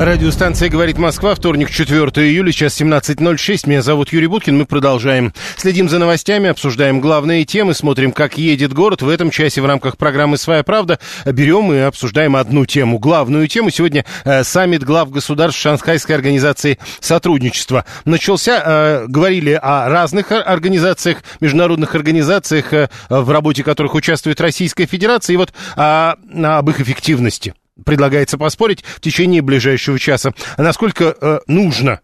Радиостанция «Говорит Москва», вторник, 4 июля, сейчас 17.06. Меня зовут Юрий Буткин, мы продолжаем. Следим за новостями, обсуждаем главные темы, смотрим, как едет город. В этом часе в рамках программы «Своя правда» берем и обсуждаем одну тему, главную тему. Сегодня э, саммит глав государств Шанхайской организации сотрудничества. Начался, э, говорили о разных ор- организациях, международных организациях, э, в работе которых участвует Российская Федерация, и вот а, об их эффективности предлагается поспорить в течение ближайшего часа. Насколько э, нужно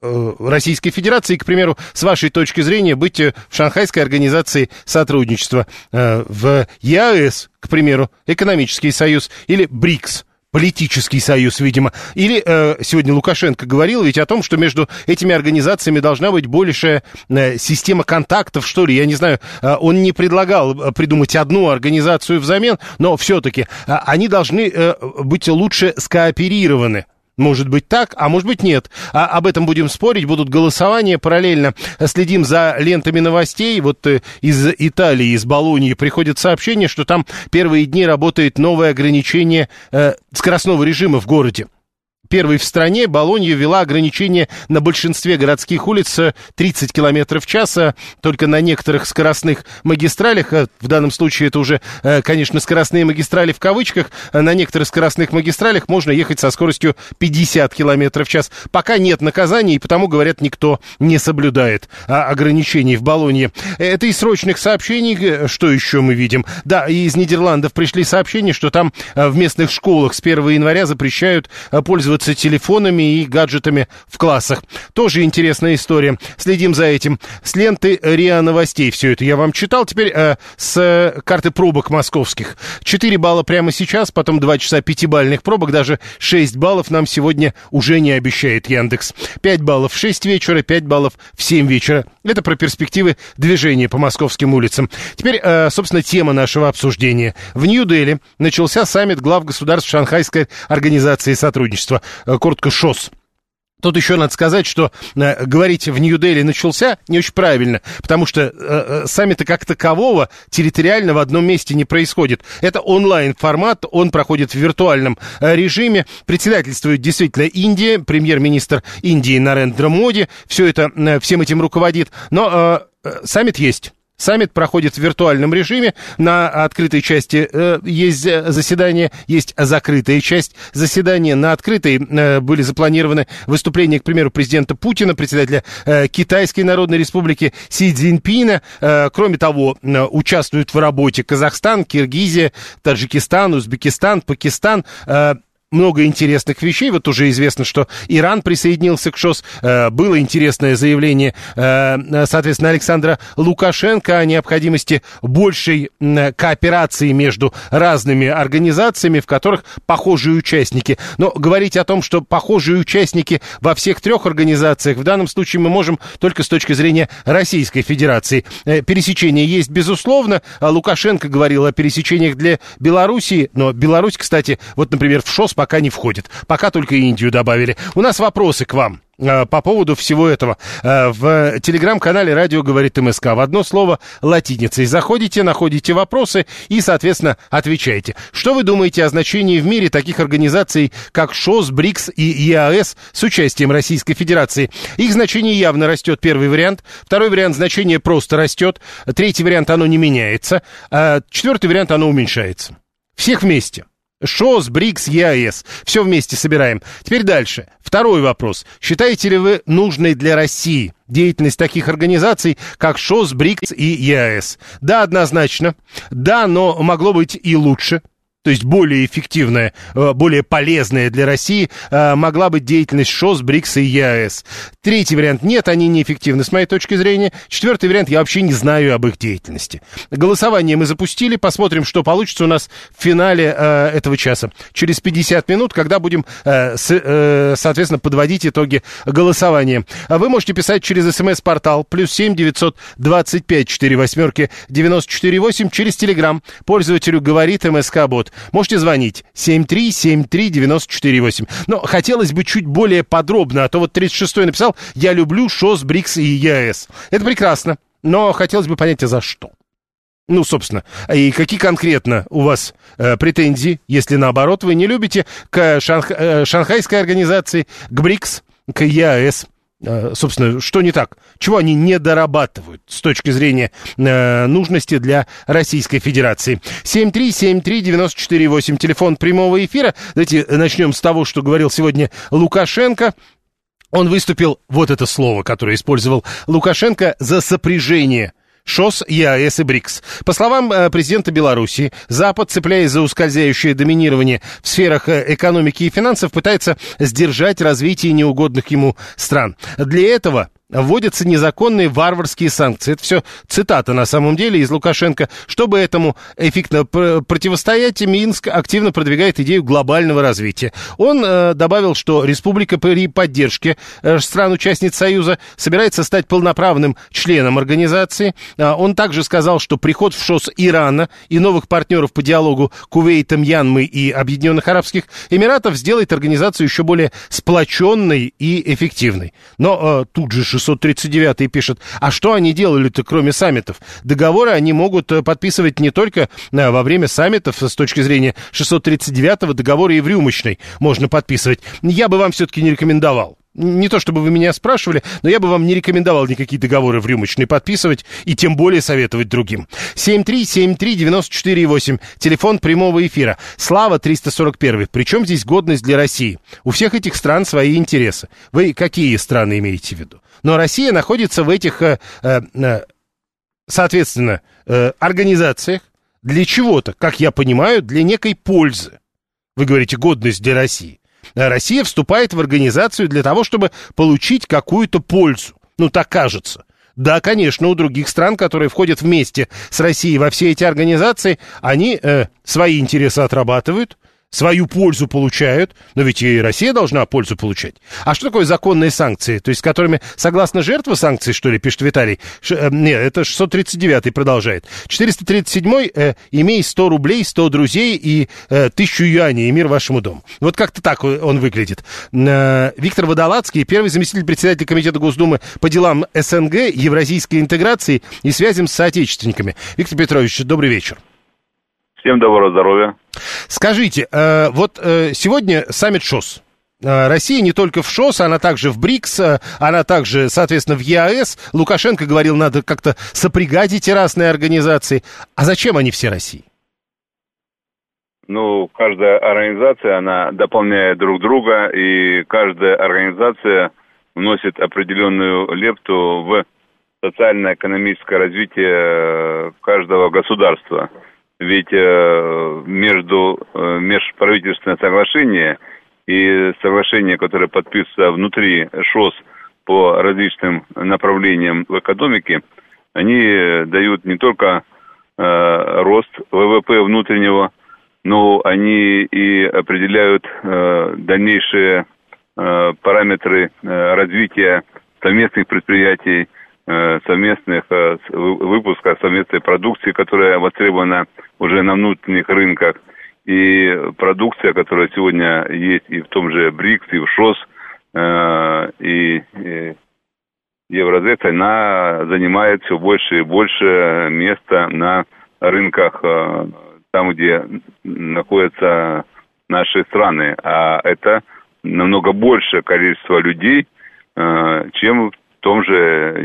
э, Российской Федерации, к примеру, с вашей точки зрения, быть э, в Шанхайской организации сотрудничества, э, в ЕАЭС, к примеру, экономический союз, или БРИКС, политический союз, видимо. Или э, сегодня Лукашенко говорил ведь о том, что между этими организациями должна быть большая э, система контактов, что ли. Я не знаю, э, он не предлагал э, придумать одну организацию взамен, но все-таки э, они должны э, быть лучше скооперированы. Может быть так, а может быть нет. А, об этом будем спорить, будут голосования. Параллельно следим за лентами новостей. Вот э, из Италии, из Болонии приходит сообщение, что там первые дни работает новое ограничение э, скоростного режима в городе. Первый в стране Болонья ввела ограничение на большинстве городских улиц э, 30 км в час, а только на некоторых скоростных магистралях, э, в данном случае это уже, э, конечно, скоростные магистрали в кавычках, э, на некоторых скоростных магистралях можно ехать со скоростью 50 км в час. Пока нет наказаний, и потому, говорят, никто не соблюдает ограничений в Болонье. Это из срочных сообщений, э, что еще мы видим? Да, из Нидерландов пришли сообщения, что там э, в местных школах с 1 января запрещают э, пользоваться телефонами и гаджетами в классах. Тоже интересная история. Следим за этим. С ленты РИА Новостей все это я вам читал. Теперь э, с э, карты пробок московских. 4 балла прямо сейчас, потом 2 часа пятибальных пробок. Даже 6 баллов нам сегодня уже не обещает Яндекс. 5 баллов в 6 вечера, 5 баллов в 7 вечера. Это про перспективы движения по московским улицам. Теперь, э, собственно, тема нашего обсуждения. В Нью-Дели начался саммит глав государств Шанхайской организации сотрудничества. Э, Коротко ШОС. Тут еще надо сказать, что э, говорить в Нью-Дели начался не очень правильно, потому что э, э, саммита как такового территориально в одном месте не происходит. Это онлайн-формат, он проходит в виртуальном э, режиме. Председательствует действительно Индия, премьер-министр Индии Нарендра Моди, все это, э, всем этим руководит. Но э, э, саммит есть. Саммит проходит в виртуальном режиме. На открытой части э, есть заседание, есть закрытая часть заседания. На открытой э, были запланированы выступления, к примеру, президента Путина, председателя э, Китайской Народной Республики Си Цзиньпина. Э, кроме того, э, участвуют в работе Казахстан, Киргизия, Таджикистан, Узбекистан, Пакистан. Э, много интересных вещей. Вот уже известно, что Иран присоединился к ШОС. Э, Было интересное заявление, э, соответственно, Александра Лукашенко о необходимости большей кооперации между разными организациями, в которых похожие участники. Но говорить о том, что похожие участники во всех трех организациях, в данном случае мы можем только с точки зрения Российской Федерации. Э, Пересечения есть, безусловно. А Лукашенко говорил о пересечениях для Белоруссии, но Беларусь, кстати, вот, например, в ШОС пока не входит. Пока только Индию добавили. У нас вопросы к вам э, по поводу всего этого. Э, В телеграм-канале «Радио говорит МСК» в одно слово латиницей. Заходите, находите вопросы и, соответственно, отвечаете. Что вы думаете о значении в мире таких организаций, как ШОС, БРИКС и ЕАЭС с участием Российской Федерации? Их значение явно растет, первый вариант. Второй вариант, значение просто растет. Третий вариант, оно не меняется. А Четвертый вариант, оно уменьшается. Всех вместе. ШОС, БРИКС, ЕАЭС. Все вместе собираем. Теперь дальше. Второй вопрос. Считаете ли вы нужной для России деятельность таких организаций, как ШОС, БРИКС и ЕАЭС? Да, однозначно. Да, но могло быть и лучше. То есть более эффективная, э, более полезная для России, э, могла быть деятельность ШОС, БРИКС и ЕАЭС. Третий вариант – нет, они неэффективны, с моей точки зрения. Четвертый вариант – я вообще не знаю об их деятельности. Голосование мы запустили, посмотрим, что получится у нас в финале э, этого часа. Через 50 минут, когда будем, соответственно, подводить итоги голосования. Вы можете писать через смс-портал плюс семь девятьсот двадцать пять четыре восьмерки девяносто четыре восемь через телеграм. Пользователю говорит МСК-бот. Можете звонить 7373948. Но хотелось бы чуть более подробно, а то вот 36-й написал «Я люблю ШОС, БРИКС и ЕАЭС». Это прекрасно, но хотелось бы понять, а за что? Ну, собственно, и какие конкретно у вас э, претензии, если наоборот вы не любите к шанх, э, шанхайской организации, к БРИКС, к ЕАЭС? Э, собственно, что не так? Чего они не дорабатывают с точки зрения э, нужности для Российской Федерации? 7373948, телефон прямого эфира. Давайте начнем с того, что говорил сегодня Лукашенко. Он выступил, вот это слово, которое использовал Лукашенко, за сопряжение ШОС, ЕАЭС и БРИКС. По словам э, президента Беларуси, Запад, цепляясь за ускользающее доминирование в сферах э, экономики и финансов, пытается сдержать развитие неугодных ему стран. Для этого вводятся незаконные варварские санкции. Это все цитата на самом деле из Лукашенко. Чтобы этому эффектно противостоять, Минск активно продвигает идею глобального развития. Он э, добавил, что республика при поддержке э, стран-участниц Союза собирается стать полноправным членом организации. Э, он также сказал, что приход в ШОС Ирана и новых партнеров по диалогу Кувейта, Мьянмы и Объединенных Арабских Эмиратов сделает организацию еще более сплоченной и эффективной. Но э, тут же 639 пишет, а что они делали-то, кроме саммитов? Договоры они могут э, подписывать не только э, во время саммитов, с точки зрения 639-го договора и в рюмочной можно подписывать. Я бы вам все-таки не рекомендовал. Не то чтобы вы меня спрашивали, но я бы вам не рекомендовал никакие договоры в рюмочной подписывать и тем более советовать другим. 7373948, телефон прямого эфира. Слава 341. Причем здесь годность для России? У всех этих стран свои интересы. Вы какие страны имеете в виду? Но Россия находится в этих, э, э, э, соответственно, организациях для чего-то, как я понимаю, для некой пользы. Вы говорите, годность для России. Россия вступает в организацию для того, чтобы получить какую-то пользу. Ну, так кажется. Да, конечно, у других стран, которые входят вместе с Россией во все эти организации, они э, свои интересы отрабатывают, свою пользу получают, но ведь и Россия должна пользу получать. А что такое законные санкции? То есть, с которыми согласно жертва санкций, что ли, пишет Виталий? Ш, э, нет, это 639 продолжает. 437 э, имей 100 рублей, 100 друзей и э, 1000 юаней, и мир вашему дому. Вот как-то так он выглядит. Э, Виктор Водолацкий, первый заместитель председателя Комитета Госдумы по делам СНГ, евразийской интеграции и связям с соотечественниками. Виктор Петрович, добрый вечер. Всем доброго здоровья. Скажите, э, вот э, сегодня саммит ШОС. Э, Россия не только в ШОС, она также в БРИКС, она также, соответственно, в ЕАЭС. Лукашенко говорил, надо как-то сопрягать эти разные организации. А зачем они все России? Ну, каждая организация, она дополняет друг друга, и каждая организация вносит определенную лепту в социально-экономическое развитие каждого государства ведь э, между э, межправительственное соглашение и соглашение, которое подписывается внутри ШОС по различным направлениям в экономике, они дают не только э, рост ВВП внутреннего, но они и определяют э, дальнейшие э, параметры э, развития совместных предприятий, совместных э, выпуска совместной продукции, которая востребована уже на внутренних рынках, и продукция, которая сегодня есть и в том же БРИКС, и в ШОС, э, и, Евразес, она занимает все больше и больше места на рынках, там, где находятся наши страны. А это намного большее количество людей, чем в том же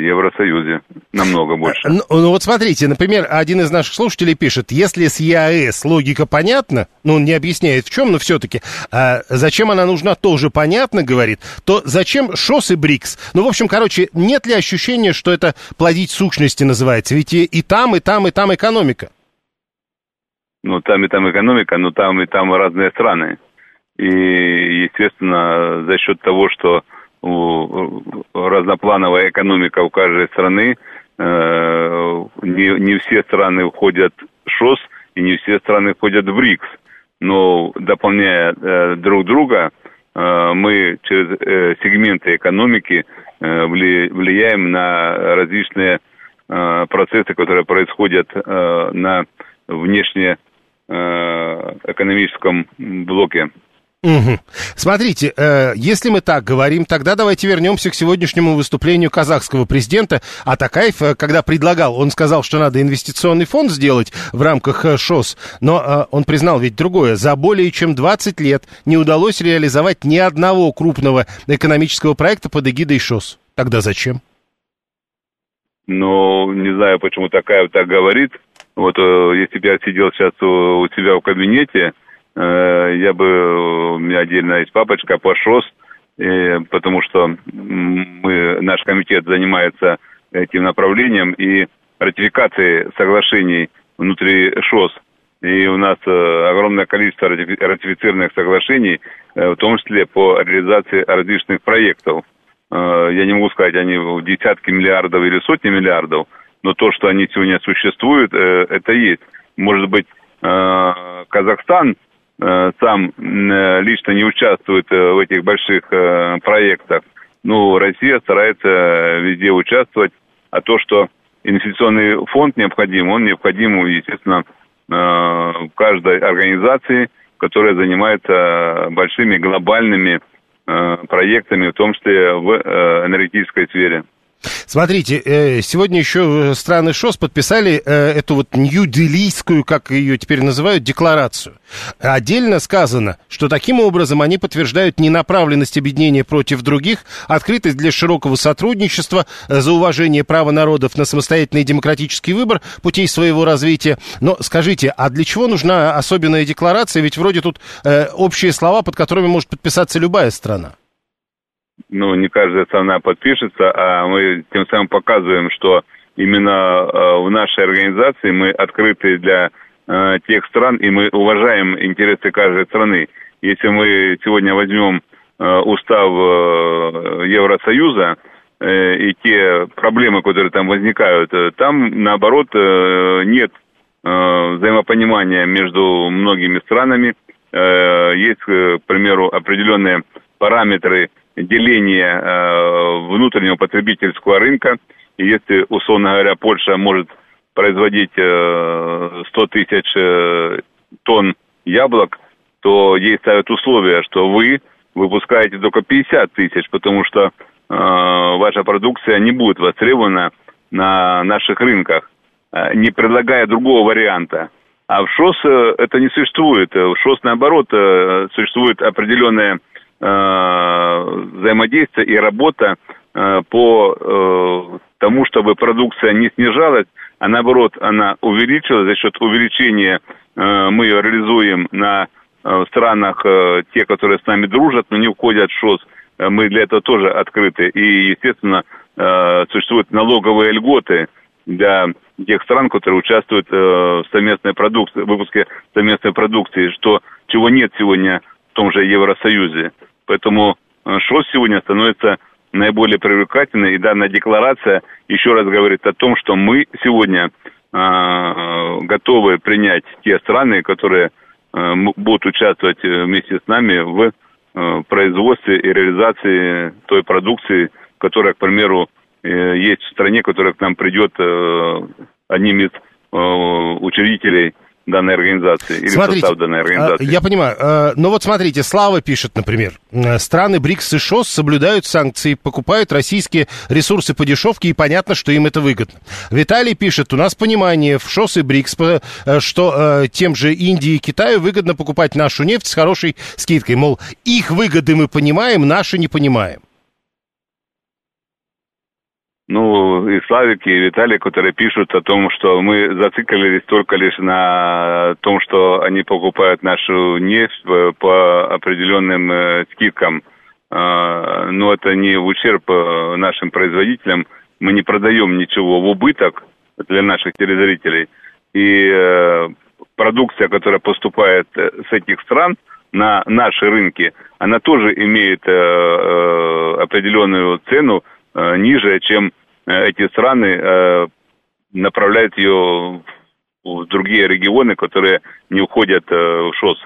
Евросоюзе намного больше. Ну, ну вот смотрите, например, один из наших слушателей пишет, если с ЕАЭС логика понятна, ну он не объясняет в чем, но все-таки, а зачем она нужна, тоже понятно, говорит, то зачем ШОС и БРИКС? Ну, в общем, короче, нет ли ощущения, что это плодить сущности называется? Ведь и, и там, и там, и там экономика. Ну, там и там экономика, но там и там разные страны. И, естественно, за счет того, что разноплановая экономика у каждой страны, э, не, не все страны входят в ШОС, и не все страны входят в РИКС. Но дополняя э, друг друга, э, мы через сегменты экономики влияем на различные процессы, которые происходят на внешне экономическом блоке. Угу. Смотрите, э, если мы так говорим, тогда давайте вернемся к сегодняшнему выступлению казахского президента. А Такаев, э, когда предлагал, он сказал, что надо инвестиционный фонд сделать в рамках э, ШОС, но э, он признал ведь другое. За более чем 20 лет не удалось реализовать ни одного крупного экономического проекта под эгидой ШОС. Тогда зачем? Ну, не знаю, почему Такаев так говорит. Вот э, если бы я сидел сейчас у, у себя в кабинете, я бы, у меня отдельно есть папочка по ШОС, потому что мы, наш комитет занимается этим направлением и ратификацией соглашений внутри ШОС. И у нас э, огромное количество ратифицированных соглашений, э, в том числе по реализации различных проектов. Я не могу сказать, они в десятки миллиардов или сотни миллиардов, но то, что они сегодня существуют, это есть. Может быть, Казахстан Э, сам э, лично не участвует э, в этих больших проектах. Ну, Россия старается везде участвовать, а то, что инвестиционный фонд необходим, он необходим, естественно, каждой организации, которая занимается большими глобальными проектами, в том числе в энергетической сфере. Смотрите, э, сегодня еще э, страны ШОС подписали э, эту вот нью-делийскую, как ее теперь называют, декларацию. Отдельно сказано, что таким образом они подтверждают ненаправленность объединения против других, открытость для широкого сотрудничества, за уважение права народов на самостоятельный демократический выбор путей своего развития. Но скажите, а для чего нужна особенная декларация? Ведь вроде тут общие слова, под которыми может подписаться любая страна ну, не каждая страна подпишется, а мы тем самым показываем, что именно э, в нашей организации мы открыты для э, тех стран, и мы уважаем интересы каждой страны. Если мы сегодня возьмем э, устав Евросоюза и те проблемы, которые там возникают, там, наоборот, нет взаимопонимания между многими странами. Есть, к примеру, определенные параметры деление э, внутреннего потребительского рынка. И если, условно говоря, Польша может производить э, 100 тысяч э, тонн яблок, то ей ставят условия, что вы выпускаете только 50 тысяч, потому что э, ваша продукция не будет востребована на наших рынках, э, не предлагая другого варианта. А в ШОС э, это не существует. В ШОС, наоборот, э, существует определенная Э, взаимодействие и работа э, по э, тому, чтобы продукция не снижалась, а наоборот она увеличилась. За счет увеличения мы ее реализуем на странах, те, которые с нами дружат, но не входят в ШОС, мы для этого тоже открыты. И, естественно, существуют налоговые льготы для тех стран, которые участвуют в совместной продукции, в выпуске совместной продукции, что, чего нет сегодня в том же Евросоюзе. Поэтому э, ШОС сегодня становится наиболее привлекательной, и данная декларация еще раз говорит о том, что мы сегодня э, готовы принять те страны, которые э, будут участвовать э, вместе с нами в э, производстве и реализации той продукции, которая, к примеру, э, есть в стране, которая к нам придет э, одним из э, учредителей данной организации или смотрите, состав данной организации. Я понимаю. Э, но вот смотрите, Слава пишет, например, э, страны БРИКС и ШОС соблюдают санкции, покупают российские ресурсы по дешевке, и понятно, что им это выгодно. Виталий пишет, у нас понимание в ШОС и БРИКС, э, что тем же Индии и Китаю выгодно покупать нашу нефть с хорошей скидкой. Мол, их выгоды мы понимаем, наши не понимаем. Ну, и Славик, и Виталий, которые пишут о том, что мы зациклились только лишь на том, что они покупают нашу нефть по определенным э, скидкам. Э, но это не в ущерб э, нашим производителям. Мы не продаем ничего в убыток для наших телезрителей. И продукция, которая поступает э, с этих стран на наши рынки, она тоже имеет э, э, определенную цену э, ниже, чем э, эти страны э, направляют ее в другие регионы, которые не уходят в ШОС.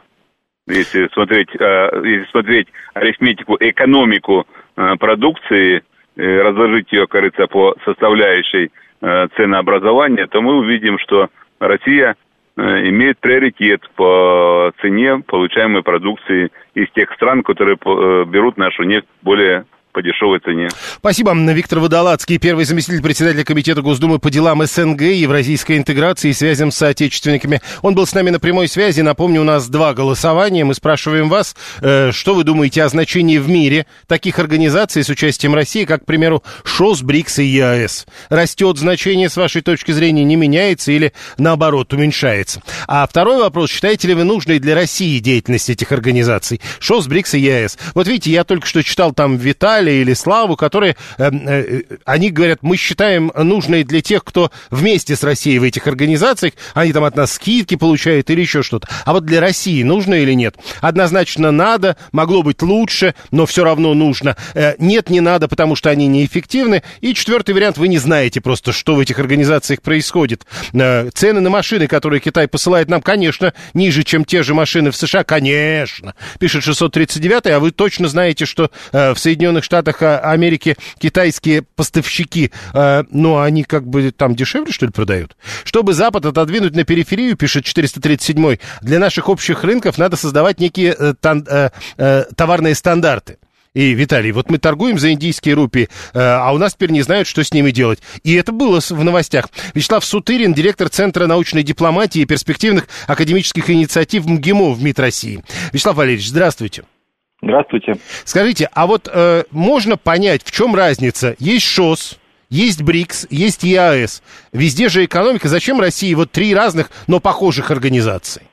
Если смотреть, если смотреть арифметику, экономику продукции, разложить ее, кажется, по составляющей ценообразования, то мы увидим, что Россия имеет приоритет по цене получаемой продукции из тех стран, которые берут нашу нефть более по дешевой цене. Спасибо. Виктор Водолацкий, первый заместитель председателя Комитета Госдумы по делам СНГ, евразийской интеграции и связям с соотечественниками. Он был с нами на прямой связи. Напомню, у нас два голосования. Мы спрашиваем вас, э, что вы думаете о значении в мире таких организаций с участием России, как, к примеру, ШОС, БРИКС и ЕАЭС. Растет значение, с вашей точки зрения, не меняется или, наоборот, уменьшается? А второй вопрос. Считаете ли вы нужной для России деятельность этих организаций? ШОС, БРИКС и ЕАЭС. Вот видите, я только что читал там Виталий, Виталия или Славу, которые, э, э, они говорят, мы считаем нужной для тех, кто вместе с Россией в этих организациях, они там от нас скидки получают или еще что-то. А вот для России нужно или нет? Однозначно надо, могло быть лучше, но все равно нужно. Э, нет, не надо, потому что они неэффективны. И четвертый вариант, вы не знаете просто, что в этих организациях происходит. Цены на машины, которые Китай посылает нам, конечно, ниже, чем те же машины в США, конечно. Пишет 639, а вы точно знаете, что в Соединенных Штатах Штатах Америки китайские поставщики, э, ну, они как бы там дешевле, что ли, продают? Чтобы Запад отодвинуть на периферию, пишет 437 для наших общих рынков надо создавать некие э, тан, э, э, товарные стандарты. И, Виталий, вот мы торгуем за индийские рупии, э, а у нас теперь не знают, что с ними делать. И это было в новостях. Вячеслав Сутырин, директор Центра научной дипломатии и перспективных академических инициатив МГИМО в МИД России. Вячеслав Валерьевич, здравствуйте. Здравствуйте. Скажите, а вот э, можно понять, в чем разница? Есть ШОС, есть БРИКС, есть ЕАЭС. Везде же экономика. Зачем России вот три разных, но похожих организаций?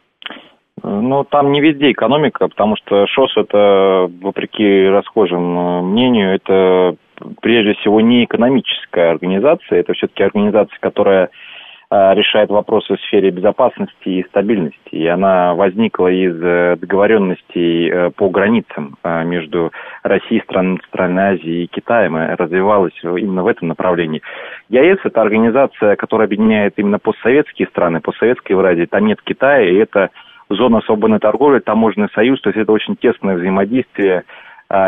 Ну, там не везде экономика, потому что ШОС это, вопреки расхожим э, мнению, это прежде всего не экономическая организация, это все-таки организация, которая Э, решает вопросы в сфере безопасности и стабильности. И она возникла из э, договоренностей э, по границам между Россией, странами Центральной Азии и Китаем, и развивалась именно в этом направлении. ЯЭС – это организация, которая объединяет именно постсоветские страны, постсоветские Евразии. Там нет Китая, и это зона свободной торговли, таможенный союз, то есть это очень тесное взаимодействие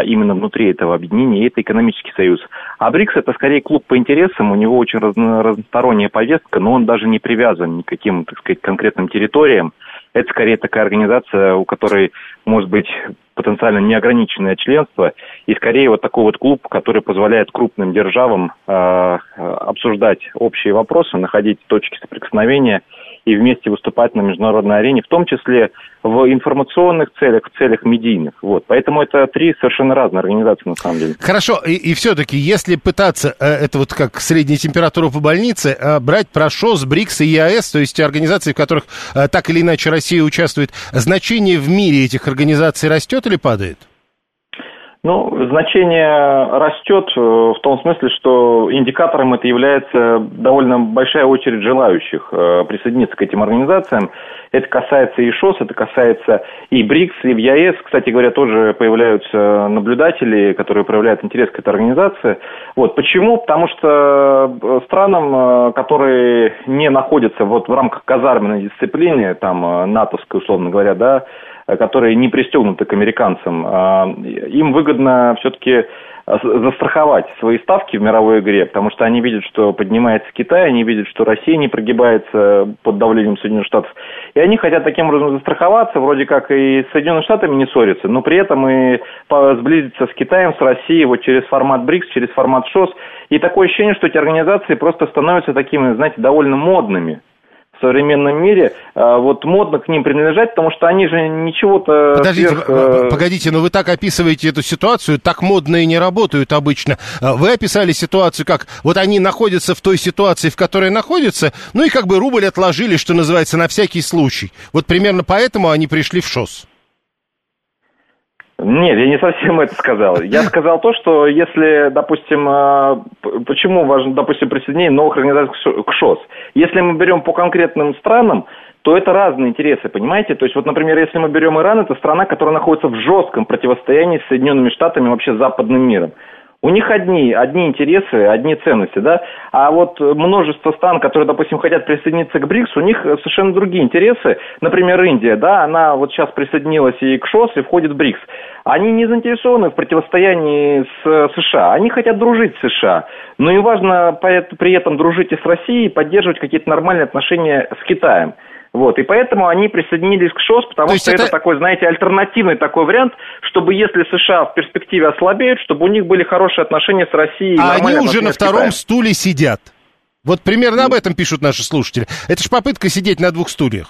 именно внутри этого объединения, это экономический союз. А БРИКС это скорее клуб по интересам, у него очень разно, разносторонняя повестка, но он даже не привязан ни к каким, так сказать, конкретным территориям. Это скорее такая организация, у которой может быть потенциально неограниченное членство, и скорее вот такой вот клуб, который позволяет крупным державам э, обсуждать общие вопросы, находить точки соприкосновения – и вместе выступать на международной арене, в том числе в информационных целях, в целях медийных. Вот. Поэтому это три совершенно разные организации на самом деле. Хорошо, и, и все-таки, если пытаться, э, это вот как средняя температура по больнице, э, брать ПРОШОС, БРИКС и ЕАЭС, то есть организации, в которых э, так или иначе Россия участвует, значение в мире этих организаций растет или падает? Ну, значение растет э, в том смысле, что индикатором это является довольно большая очередь желающих э, присоединиться к этим организациям. Это касается и ШОС, это касается и БРИКС, и в ЕАЭС. Кстати говоря, тоже появляются наблюдатели, которые проявляют интерес к этой организации. Вот. Почему? Потому что э, странам, которые не находятся вот в рамках казарменной дисциплины, там, натовской, условно говоря, да, которые не пристегнуты к американцам, а, им выгодно все-таки застраховать свои ставки в мировой игре, потому что они видят, что поднимается Китай, они видят, что Россия не прогибается под давлением Соединенных Штатов, и они хотят таким образом застраховаться, вроде как и с Соединенными Штатами не ссориться, но при этом и сблизиться с Китаем, с Россией вот через формат БРИКС, через формат ШОС, и такое ощущение, что эти организации просто становятся такими, знаете, довольно модными в современном мире, а, вот модно к ним принадлежать, потому что они же ничего-то... Подождите, сверх... Э, погодите, но вы так описываете эту ситуацию, так модно и не работают обычно. А, вы описали ситуацию как, вот они находятся в той ситуации, в которой находятся, ну и как бы рубль отложили, что называется, на всякий случай. Вот примерно поэтому они пришли в ШОС. Нет, я не совсем это сказал. Я сказал то, что если, допустим, э, почему важно, допустим, присоединение новых организаций к ШОС. Если мы берем по конкретным странам, то это разные интересы, понимаете? То есть вот, например, если мы берем Иран, это страна, которая находится в жестком противостоянии с Соединенными Штатами, вообще с западным миром. У них одни, одни интересы, одни ценности, да, а вот множество стран, которые, допустим, хотят присоединиться к БРИКС, у них совершенно другие интересы. Например, Индия, да, она вот сейчас присоединилась и к ШОС, и входит в БРИКС. Они не заинтересованы в противостоянии с США, они хотят дружить с США, но им важно при этом дружить и с Россией, поддерживать какие-то нормальные отношения с Китаем. Вот, и поэтому они присоединились к ШОС, потому что это... это такой, знаете, альтернативный такой вариант, чтобы если США в перспективе ослабеют, чтобы у них были хорошие отношения с Россией. А они уже на втором стуле сидят. Вот примерно об этом пишут наши слушатели. Это же попытка сидеть на двух стульях.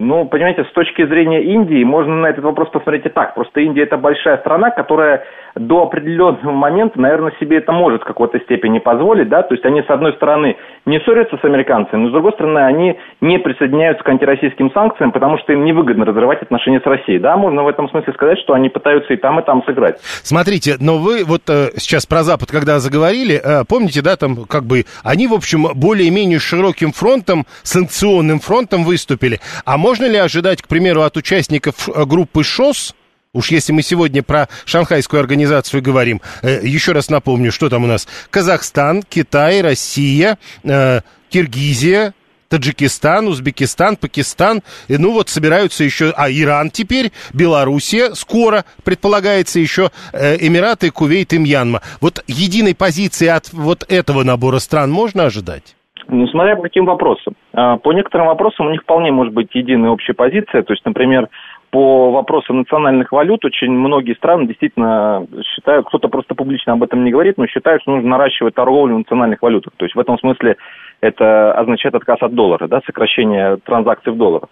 Ну, понимаете, с точки зрения Индии можно на этот вопрос посмотреть и так. Просто Индия это большая страна, которая до определенного момента, наверное, себе это может в какой-то степени позволить, да, то есть они, с одной стороны, не ссорятся с американцами, но, с другой стороны, они не присоединяются к антироссийским санкциям, потому что им невыгодно разрывать отношения с Россией, да, можно в этом смысле сказать, что они пытаются и там, и там сыграть. Смотрите, но вы вот э, сейчас про Запад, когда заговорили, э, помните, да, там, как бы, они, в общем, более-менее широким фронтом, санкционным фронтом выступили, а можно ли ожидать, к примеру, от участников э, группы ШОС, Уж если мы сегодня про шанхайскую организацию говорим, э, еще раз напомню, что там у нас. Казахстан, Китай, Россия, э, Киргизия, Таджикистан, Узбекистан, Пакистан, и, ну вот собираются еще, а Иран теперь, Белоруссия, скоро предполагается еще э, Эмираты, Кувейт и Мьянма. Вот единой позиции от вот этого набора стран можно ожидать? Ну, смотря по каким вопросам. А, по некоторым вопросам у них вполне может быть единая общая позиция. То есть, например, по вопросам национальных валют очень многие страны действительно считают, кто-то просто публично об этом не говорит, но считают, что нужно наращивать торговлю в национальных валютах. То есть в этом смысле это означает отказ от доллара, да, сокращение транзакций в долларах.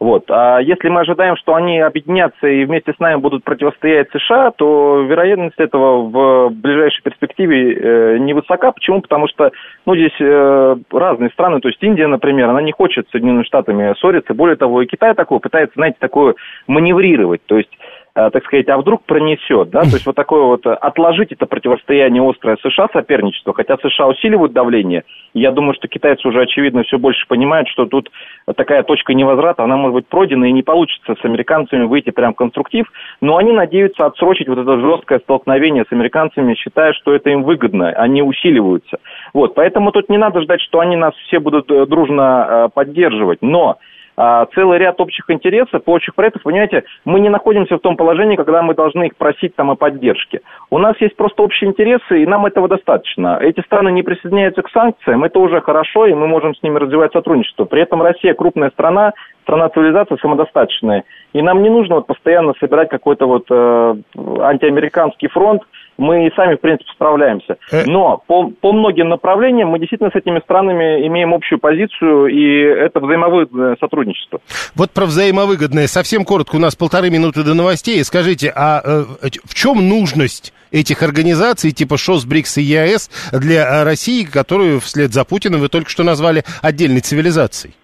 Вот. А если мы ожидаем, что они объединятся и вместе с нами будут противостоять США, то вероятность этого в ближайшей перспективе э, невысока. Почему? Потому что ну, здесь э, разные страны, то есть Индия, например, она не хочет с Соединенными Штатами ссориться. Более того, и Китай такой пытается, знаете, такое маневрировать. То есть так сказать, а вдруг пронесет, да, то есть вот такое вот э, отложить это противостояние острое США соперничество, хотя США усиливают давление, я думаю, что китайцы уже очевидно все больше понимают, что тут такая точка невозврата, она может быть пройдена и не получится с американцами выйти прям конструктив, но они надеются отсрочить вот это жесткое столкновение с американцами, считая, что это им выгодно, они усиливаются. Вот, поэтому тут не надо ждать, что они нас все будут э, дружно поддерживать, но целый ряд общих интересов, общих проектов, понимаете, мы не находимся в том положении, когда мы должны их просить там о поддержке. У нас есть просто общие интересы, и нам этого достаточно. Эти страны не присоединяются к санкциям, это уже хорошо, и мы можем с ними развивать сотрудничество. При этом Россия крупная страна, страна цивилизации самодостаточная. И нам не нужно вот постоянно собирать какой-то вот э, антиамериканский фронт, мы и сами, в принципе, справляемся. Э. Но по, по многим направлениям мы действительно с этими странами имеем общую позицию, и это взаимовыгодное сотрудничество. Вот про взаимовыгодное. Совсем коротко, у нас полторы минуты до новостей. Скажите, а э, в чем нужность этих организаций типа ШОС, БРИКС и ЕАЭС для России, которую вслед за Путиным вы только что назвали отдельной цивилизацией?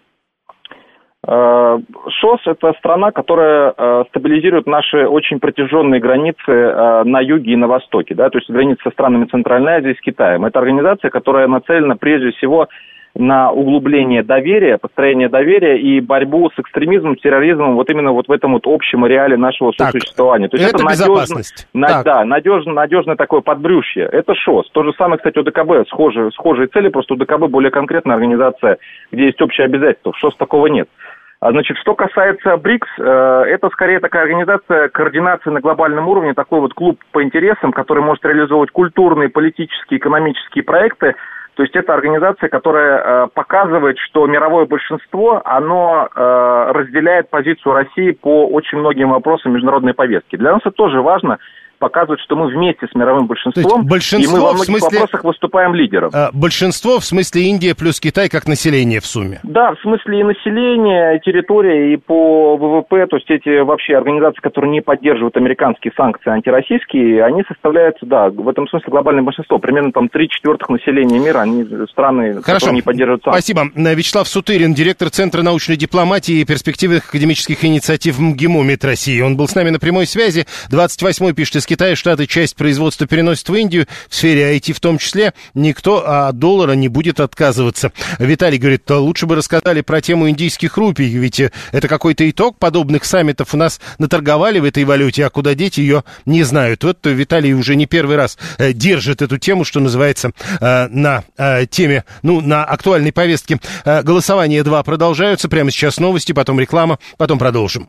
Э, ШОС – это страна, которая э, стабилизирует наши очень протяженные границы э, на юге и на востоке, да, то есть границы со странами Центральной Азии с Китаем. Это организация, которая нацелена прежде всего на углубление доверия, построение доверия и борьбу с экстремизмом, терроризмом вот именно вот в этом вот общем реале нашего так, сосуществования. То есть это, это безопасность. Надежно, на, да, надежно, надежное такое подбрюшье. Это ШОС. То же самое, кстати, у ДКБ. Схожие, схожие цели, просто у ДКБ более конкретная организация, где есть общие обязательства. В ШОС такого нет. А, значит, что касается БРИКС, э, это скорее такая организация координации на глобальном уровне, такой вот клуб по интересам, который может реализовывать культурные, политические, экономические проекты. То есть это организация, которая э, показывает, что мировое большинство, оно э, разделяет позицию России по очень многим вопросам международной повестки. Для нас это тоже важно, показывает, что мы вместе с мировым большинством, большинство, и мы во многих смысле, вопросах выступаем лидером. А, большинство в смысле Индия плюс Китай как население в сумме? Да, в смысле и населения, и территория, и по ВВП, то есть эти вообще организации, которые не поддерживают американские санкции антироссийские, они составляют, да, в этом смысле глобальное большинство. Примерно там три четвертых населения мира, они страны, Хорошо. которые не поддерживают санкции. Спасибо. Вячеслав Сутырин, директор Центра научной дипломатии и перспективных академических инициатив МГИМО МИД России. Он был с нами на прямой связи. 28-й пишет из Китая Штаты часть производства переносят в Индию, в сфере IT в том числе, никто от доллара не будет отказываться. Виталий говорит, лучше бы рассказали про тему индийских рупий, ведь это какой-то итог подобных саммитов у нас наторговали в этой валюте, а куда деть ее не знают. Вот Виталий уже не первый раз э, держит эту тему, что называется, э, на э, теме, ну, на актуальной повестке. Голосование 2 продолжаются. Прямо сейчас новости, потом реклама, потом продолжим.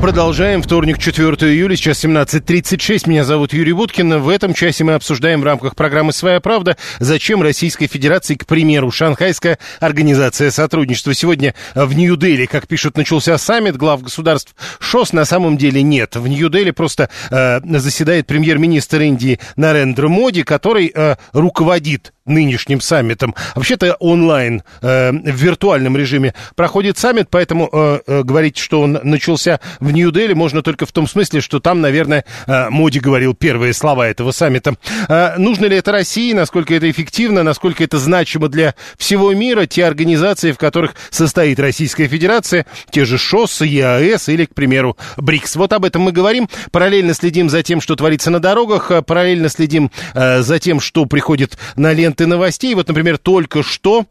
Продолжаем. Вторник, 4 июля, сейчас 17.36. Меня зовут Юрий Буткин. В этом часе мы обсуждаем в рамках программы «Своя правда», зачем Российской Федерации, к примеру, Шанхайская организация сотрудничества. Сегодня в Нью-Дели, как пишут, начался саммит глав государств ШОС. На самом деле нет. В Нью-Дели просто э, заседает премьер-министр Индии Нарендра Моди, который э, руководит нынешним саммитом. Вообще-то онлайн, э, в виртуальном режиме проходит саммит, поэтому э, э, говорить, что он начался в Нью-Дели, можно только в том смысле, что там, наверное, э, Моди говорил первые слова этого саммита. Э, нужно ли это России, насколько это эффективно, насколько это значимо для всего мира, те организации, в которых состоит Российская Федерация, те же ШОС, ЕАЭС или, к примеру, БРИКС. Вот об этом мы говорим. Параллельно следим за тем, что творится на дорогах, э, параллельно следим э, за тем, что приходит на ленту ленты новостей. Вот, например, только что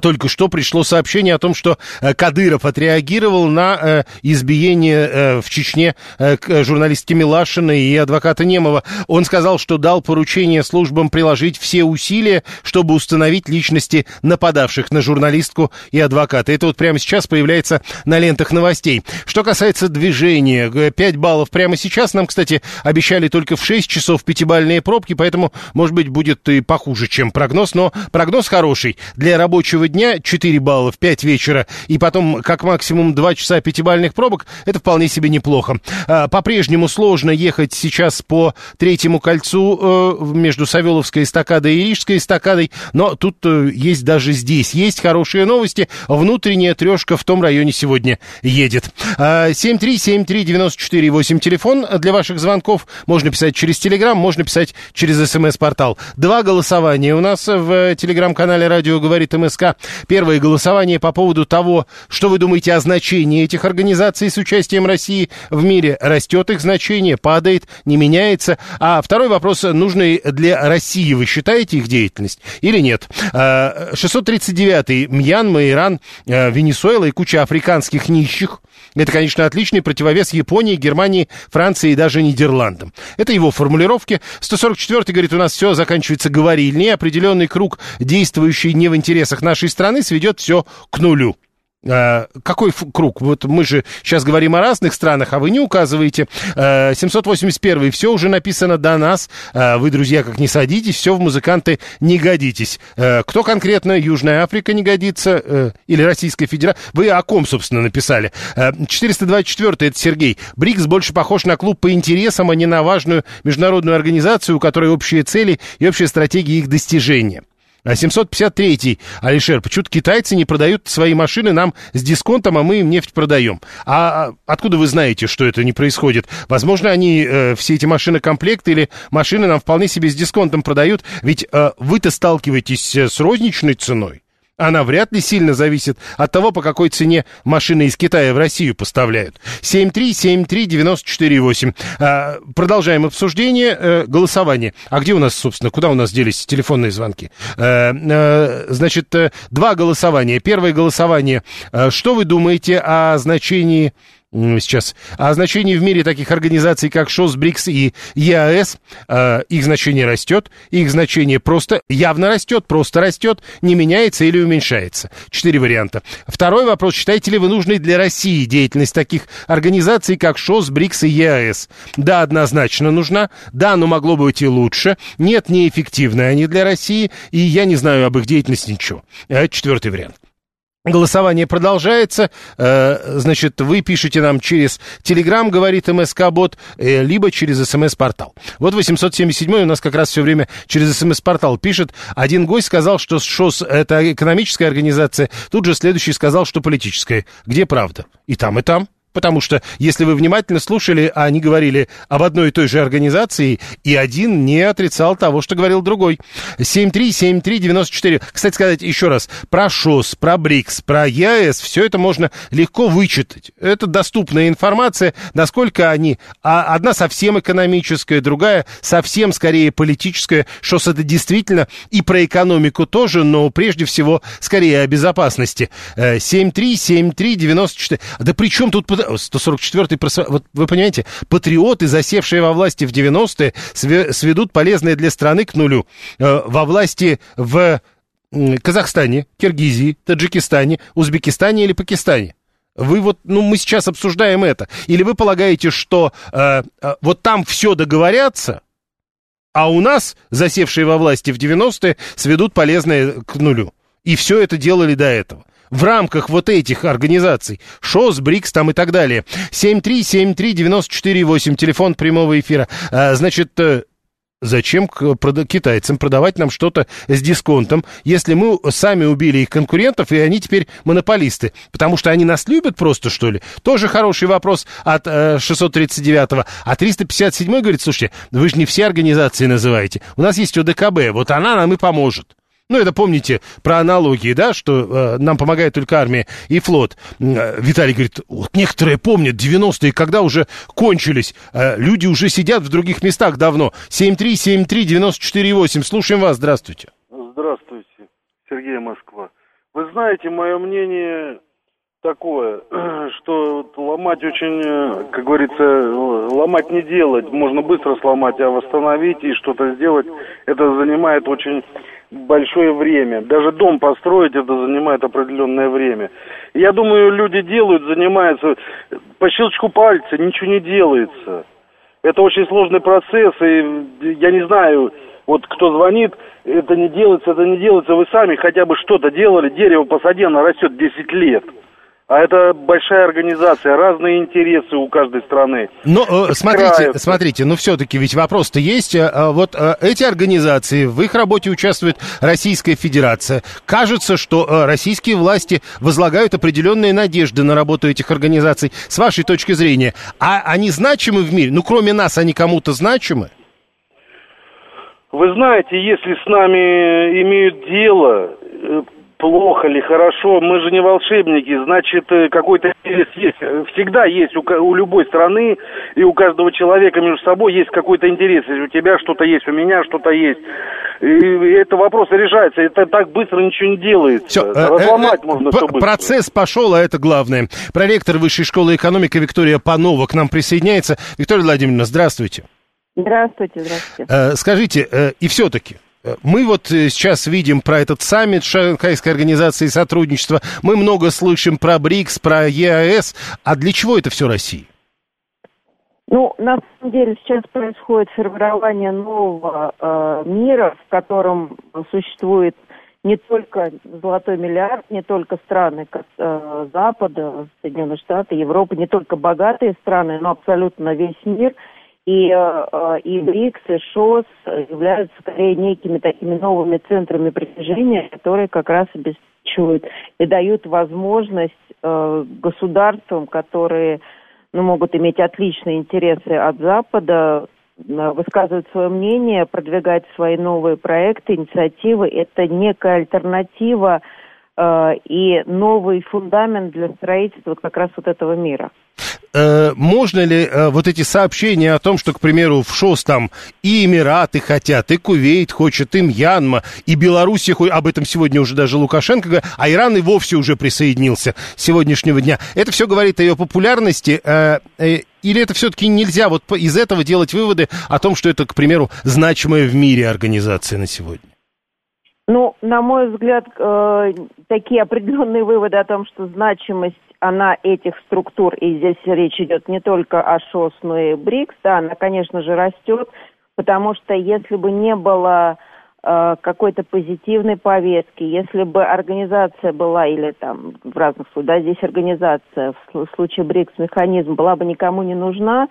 только что пришло сообщение о том, что э, Кадыров отреагировал на э, избиение э, в Чечне журналистки Милашиной и адвоката Немова. Он сказал, что дал поручение службам приложить все усилия, чтобы установить личности нападавших на журналистку и адвоката. Это вот прямо сейчас появляется на лентах новостей. Что касается движения, 5 баллов прямо сейчас. Нам, кстати, обещали только в 6 часов пятибальные пробки, поэтому, может быть, будет и похуже, чем прогноз. Но прогноз хороший для рабочего рабочего дня 4 балла в 5 вечера и потом как максимум 2 часа пятибальных пробок, это вполне себе неплохо. А, по-прежнему сложно ехать сейчас по третьему кольцу э, между Савеловской эстакадой и Рижской эстакадой, но тут э, есть даже здесь. Есть хорошие новости. Внутренняя трешка в том районе сегодня едет. 7373948 а, телефон для ваших звонков. Можно писать через Телеграм, можно писать через СМС-портал. Два голосования у нас в Телеграм-канале «Радио говорит МСК». Первое голосование по поводу того, что вы думаете о значении этих организаций с участием России в мире. Растет их значение, падает, не меняется. А второй вопрос, нужный для России, вы считаете их деятельность или нет? 639-й а, Мьянма, Иран, а, Венесуэла и куча африканских нищих. Это, конечно, отличный противовес Японии, Германии, Франции и даже Нидерландам. Это его формулировки. 144-й говорит, у нас все заканчивается говорильней. Определенный круг, действующий не в интересах нашей страны, сведет все к нулю. А, какой круг? Вот мы же сейчас говорим о разных странах, а вы не указываете. 781 все уже написано до нас. А, вы, друзья, как не садитесь, все в музыканты не годитесь. Кто конкретно? Южная Африка не годится? Э, или Российская Федерация? Вы о ком, собственно, написали? 424 это Сергей. БРИКС больше похож на клуб по интересам, а не на важную международную организацию, у которой общие цели и общая стратегия их достижения. А 753-й, Алишер, почему-то китайцы не продают свои машины нам с дисконтом, а мы им нефть продаем. А, а откуда вы знаете, что это не происходит? Возможно, они э, все эти машины комплект или машины нам вполне себе с дисконтом продают, ведь э, вы-то сталкиваетесь э, с розничной ценой она вряд ли сильно зависит от того, по какой цене машины из Китая в Россию поставляют. 7373948. А, продолжаем обсуждение, э, голосование. А где у нас, собственно, куда у нас делись телефонные звонки? Э, э, значит, э, два голосования. Первое голосование. Э, что вы думаете о значении сейчас о значении в мире таких организаций, как ШОС, БРИКС и ЕАЭС, э, их значение растет, их значение просто явно растет, просто растет, не меняется или уменьшается. Четыре варианта. Второй вопрос. Считаете ли вы нужной для России деятельность таких организаций, как ШОС, БРИКС и ЕАЭС? Да, однозначно нужна. Да, но могло бы быть и лучше. Нет, неэффективны они для России, и я не знаю об их деятельности ничего. Это четвертый вариант. Голосование продолжается. Э, значит, вы пишете нам через Телеграм, говорит МСК-бот, э, либо через СМС-портал. Вот 877 у нас как раз все время через СМС-портал пишет. Один гость сказал, что ШОС — это экономическая организация. Тут же следующий сказал, что политическая. Где правда? И там, и там. Потому что, если вы внимательно слушали, они говорили об одной и той же организации, и один не отрицал того, что говорил другой. 7373948. Кстати сказать еще раз, про ШОС, про БРИКС, про ЕАЭС, все это можно легко вычитать. Это доступная информация, насколько они... А одна совсем экономическая, другая совсем скорее политическая. ШОС это действительно и про экономику тоже, но прежде всего скорее о безопасности. 7373948. Э, да при чем тут 144-й, вот вы понимаете, патриоты, засевшие во власти в 90-е, сведут полезное для страны к нулю. Э, во власти в Казахстане, Киргизии, Таджикистане, Узбекистане или Пакистане. Вы вот, ну, мы сейчас обсуждаем это. Или вы полагаете, что э, э, вот там все договорятся, а у нас, засевшие во власти в 90-е, сведут полезное к нулю. И все это делали до этого в рамках вот этих организаций, ШОС, БРИКС там и так далее. 7373948, телефон прямого эфира. А, значит, э, Зачем китайцам продавать нам что-то с дисконтом, если мы сами убили их конкурентов, и они теперь монополисты? Потому что они нас любят просто, что ли? Тоже хороший вопрос от э, 639-го. А 357 говорит, слушайте, вы же не все организации называете. У нас есть ОДКБ, вот она нам и поможет. Ну, это помните про аналогии, да, что э, нам помогает только армия и флот. Э, Виталий говорит, вот некоторые помнят 90-е, когда уже кончились. Э, люди уже сидят в других местах давно. 7373948. Слушаем вас, здравствуйте. Здравствуйте, Сергей Москва. Вы знаете, мое мнение такое, что ломать очень, э, как говорится, ломать не делать. Можно быстро сломать, а восстановить и что-то сделать, это занимает очень большое время. Даже дом построить это занимает определенное время. Я думаю, люди делают, занимаются по щелчку пальца, ничего не делается. Это очень сложный процесс, и я не знаю, вот кто звонит, это не делается, это не делается, вы сами хотя бы что-то делали, дерево посадил, оно растет 10 лет. А это большая организация, разные интересы у каждой страны. Но э, смотрите, смотрите, ну все-таки ведь вопрос-то есть. Э, э, вот эти организации, в их работе участвует Российская Федерация. Кажется, что российские власти возлагают определенные надежды на работу этих организаций. С вашей точки зрения, а они значимы в мире? Ну, кроме нас, они кому-то значимы? Вы знаете, если с нами имеют дело, плохо ли, хорошо, мы же не волшебники, значит, э, какой-то интерес есть. Всегда есть у, у любой страны и у каждого человека между собой есть какой-то интерес. Если у тебя что-то есть, у меня что-то есть. И это вопрос решается. Это так быстро ничего не делается. Все, э, Разломать э, можно все быстро. Процесс пошел, а это главное. Проректор Высшей школы экономики Виктория Панова к нам присоединяется. Виктория Владимировна, здравствуйте. Здравствуйте, здравствуйте. Скажите, и все-таки, мы вот э, сейчас видим про этот саммит Шанхайской организации сотрудничества, мы много слышим про БРИКС, про ЕАЭС, а для чего это все России? Ну, на самом деле сейчас происходит формирование нового э, мира, в котором существует не только золотой миллиард, не только страны как, э, Запада, Соединенные Штаты, Европы, не только богатые страны, но абсолютно весь мир – и, э, и БРИКС, и ШОС являются скорее некими такими новыми центрами притяжения, которые как раз обеспечивают и дают возможность э, государствам, которые ну, могут иметь отличные интересы от Запада, э, высказывать свое мнение, продвигать свои новые проекты, инициативы. Это некая альтернатива э, и новый фундамент для строительства как раз вот этого мира э, можно ли э, вот эти сообщения о том, что, к примеру, в ШОС там и Эмираты хотят, и Кувейт хочет, и Мьянма, и Беларусь, об этом сегодня уже даже Лукашенко говорит, а Иран и вовсе уже присоединился с сегодняшнего дня. Это все говорит о ее популярности, э, э, или это все-таки нельзя вот из этого делать выводы о том, что это, к примеру, значимая в мире организация на сегодня? Ну, на мой взгляд, э, такие определенные выводы о том, что значимость она этих структур, и здесь речь идет не только о ШОС, но и БРИКС, да, она, конечно же, растет, потому что если бы не было э, какой-то позитивной повестки, если бы организация была, или там в разных случаях, да, здесь организация, в случае БРИКС механизм, была бы никому не нужна,